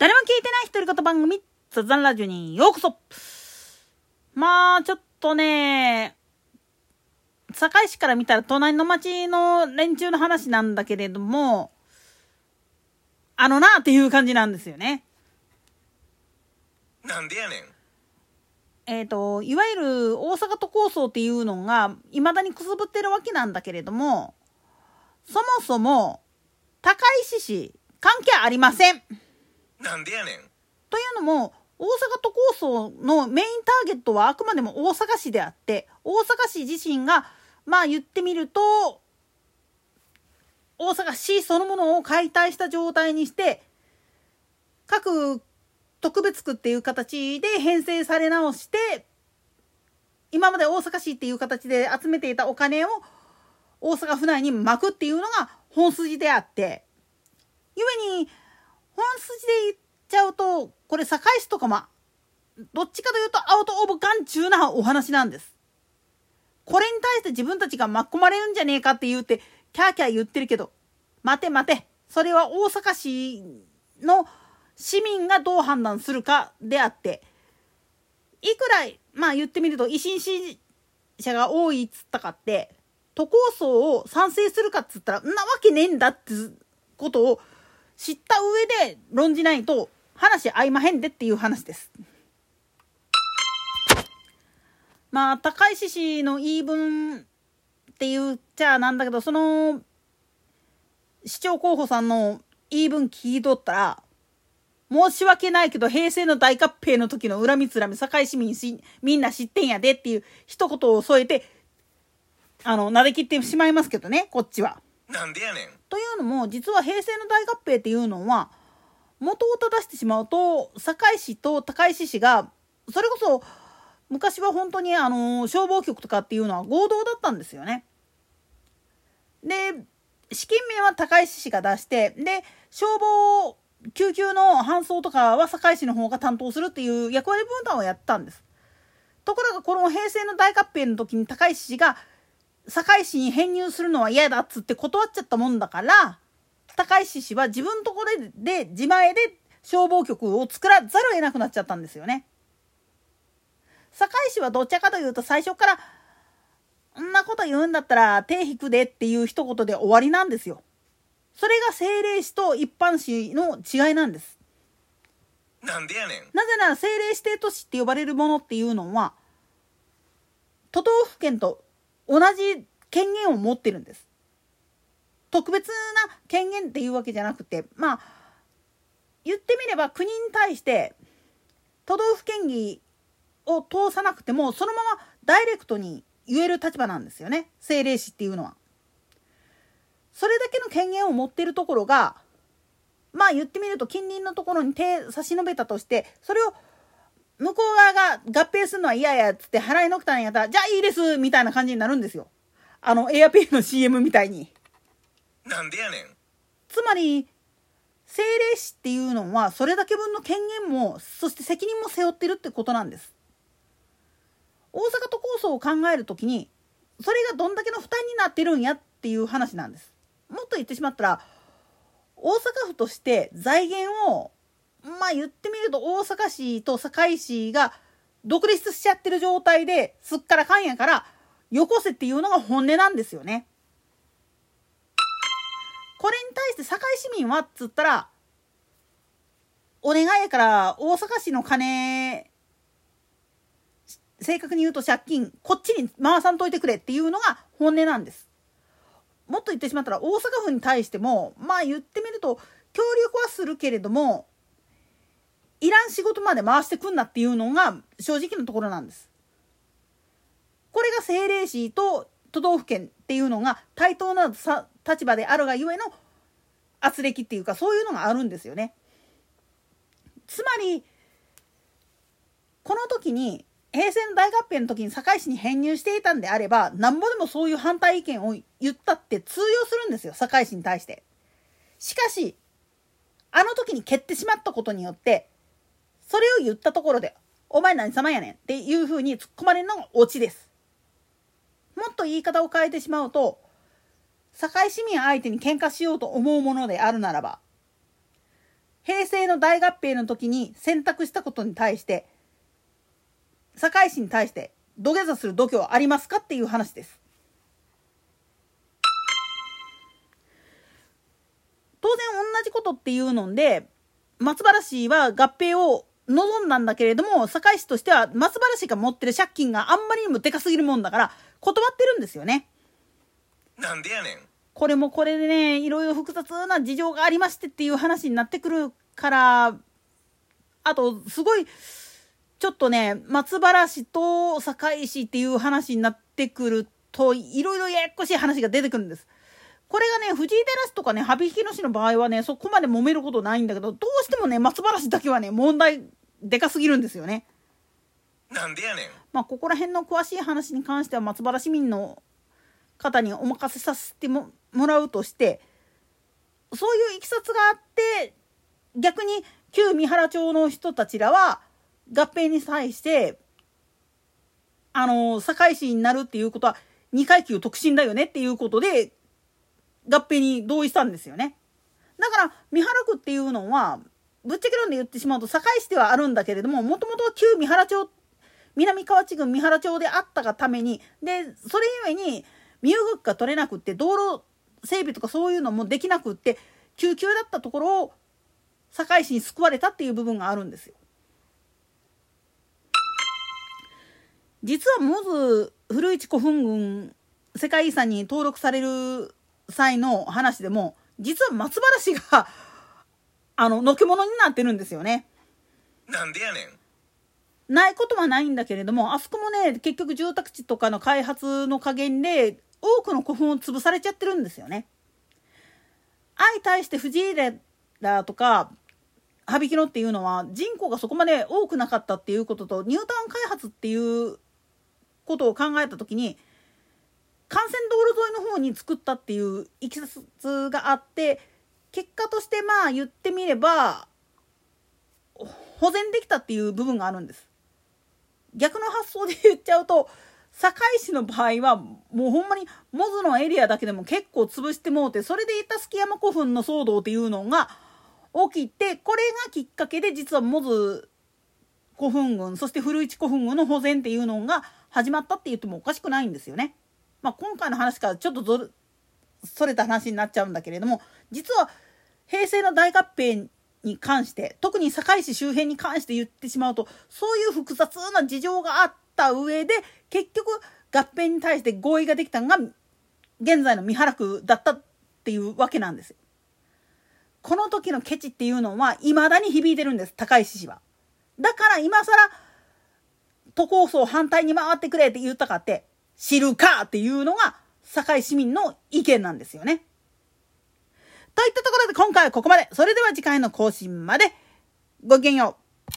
誰も聞いてない独り言番組、雑談ラジオにようこそまあ、ちょっとね、堺市から見たら隣の町の連中の話なんだけれども、あのなっていう感じなんですよね。なんでやねん。えっ、と、いわゆる大阪都構想っていうのが、未だにくすぶってるわけなんだけれども、そもそも、高石市、関係ありません。なんでやねん。というのも、大阪都構想のメインターゲットはあくまでも大阪市であって、大阪市自身が、まあ言ってみると、大阪市そのものを解体した状態にして、各特別区っていう形で編成され直して、今まで大阪市っていう形で集めていたお金を大阪府内に巻くっていうのが本筋であって、ゆえに、本筋で言っちゃうと、これ堺市とかも、どっちかというとアウトオブ眼中なお話なんです。これに対して自分たちが巻き込まれるんじゃねえかって言うて、キャーキャー言ってるけど、待て待て、それは大阪市の市民がどう判断するかであって、いくら、まあ言ってみると維新支持者が多いっつったかって、都構想を賛成するかっつったら、んなわけねえんだってことを知った上で論じないと話合いまへんでっていう話です。まあ、高石氏の言い分って言っちゃなんだけど、その、市長候補さんの言い分聞いとったら、申し訳ないけど、平成の大合併の時の恨みつらみ、堺市民しみんな知ってんやでっていう一言を添えて、あの、撫で切ってしまいますけどね、こっちは。なんでやねん。というのも実は平成の大合併っていうのは元を正してしまうと堺市と高石市がそれこそ昔は本当にあの消防局とかっていうのは合同だったんですよね。で資金面は高石市が出してで消防救急の搬送とかは堺市の方が担当するっていう役割分担をやったんです。ところがこの平成の大合併の時に高石市が堺市に編入するのは嫌だっつって断っちゃったもんだから高石市は自分のところで自前で消防局を作らざるを得なくなっちゃったんですよね。堺市はどちらかというと最初から「んなこと言うんだったら手引くで」っていう一言で終わりなんですよ。それが政令市と一般市の違いなんです。なんでやねん。なぜなら政令指定都市って呼ばれるものっていうのは都道府県と同じ権限を持ってるんです。特別な権限っていうわけじゃなくてまあ言ってみれば国に対して都道府県議を通さなくてもそのままダイレクトに言える立場なんですよね政令市っていうのは。それだけの権限を持ってるところがまあ言ってみると近隣のところに手差し伸べたとしてそれを向こう側が合併するのは嫌やっつって払いのけたんやったらじゃあいいですみたいな感じになるんですよ。あのエアペイの CM みたいに。なんでやねん。つまり政令市っていうのはそれだけ分の権限もそして責任も背負ってるってことなんです。大阪都構想を考えるときにそれがどんだけの負担になってるんやっていう話なんです。もっと言ってしまったら大阪府として財源をまあ言ってみると大阪市と堺市が独立しちゃってる状態ですっからかんやからよこせっていうのが本音なんですよね。これに対して堺市民はっつったらお願いやから大阪市の金正確に言うと借金こっちに回さんといてくれっていうのが本音なんです。もっと言ってしまったら大阪府に対してもまあ言ってみると協力はするけれどもいらん仕事まで回してくんなっていうのが正直なところなんです。これが政令市と都道府県っていうのが対等な立場であるがゆえの圧力っていうかそういうのがあるんですよね。つまりこの時に平成の大合併の時に堺市に編入していたんであればなんぼでもそういう反対意見を言ったって通用するんですよ堺市に対して。しかしあの時に蹴ってしまったことによってそれを言ったところで「お前何様やねん」っていうふうに突っ込まれるのがオチです。もっと言い方を変えてしまうと堺市民相手に喧嘩しようと思うものであるならば平成の大合併の時に選択したことに対して堺市に対して土下座する度胸はありますかっていう話です。当然同じことっていうので松原市は合併を望んだんだけれども堺市としては松原市が持ってる借金があんまりにもでかすぎるもんだから断ってるんですよね。なんでやねんこれもこれでねいろいろ複雑な事情がありましてっていう話になってくるからあとすごいちょっとね松原市と堺市っていう話になってくるといろいろややこしい話が出てくるんです。これがね藤井テラスとかね羽曳野市の場合はねそこまで揉めることないんだけどどうしてもね松原市だけはね問題でかすぎるんですよね。なんでやねんまあここら辺の詳しい話に関しては松原市民の方にお任せさせてももらうとしてそういういきさつがあって逆に旧三原町の人たちらは合併に際してあの堺市になるっていうことは2階級特進だよねっていうことで合併に同意したんですよね。だから三原区っていうのはぶっちゃけ論で言ってしまうと堺市ではあるんだけれどももともと旧三原町南河内郡三原町であったがためにでそれゆえに身動きが取れなくって道路整備とかそういうのもできなくって救急だったところを堺市に救われたっていう部分があるんですよ。実はモズ古市古墳群世界遺産に登録される際の話でも実は松原市があののけ者になってるんですよね。なんでやねんないことはないんだけれどもあそこもね結局住宅地とかの開発の加減で多くの古墳を潰されちゃってるんですよね。相対して藤井寺とか羽曳野っていうのは人口がそこまで多くなかったっていうこととニュータウン開発っていうことを考えた時に幹線道路沿いの方に作ったっていういきさつがあって結果としてまあ言ってみれば保全できたっていう部分があるんです。逆の発想で言っちゃうと堺市の場合はもうほんまにモズのエリアだけでも結構潰してもうてそれで板築山古墳の騒動っていうのが起きてこれがきっかけで実はモズ古墳群そして古市古墳群の保全っていうのが始まったって言ってもおかしくないんですよね。まあ、今回の話からちょっとずそれた話になっちゃうんだけれども実は平成の大合併に関して特に堺市周辺に関して言ってしまうとそういう複雑な事情があった上で結局合併に対して合意ができたのが現在の三原区だったっていうわけなんです。この時のケチっていうのは未だに響いてるんです高石市は。だから今更都構想反対に回ってくれって言ったかって知るかっていうのが堺市民の意見なんですよね。といったところで今回はここまで。それでは次回の更新まで。ごきげんよう。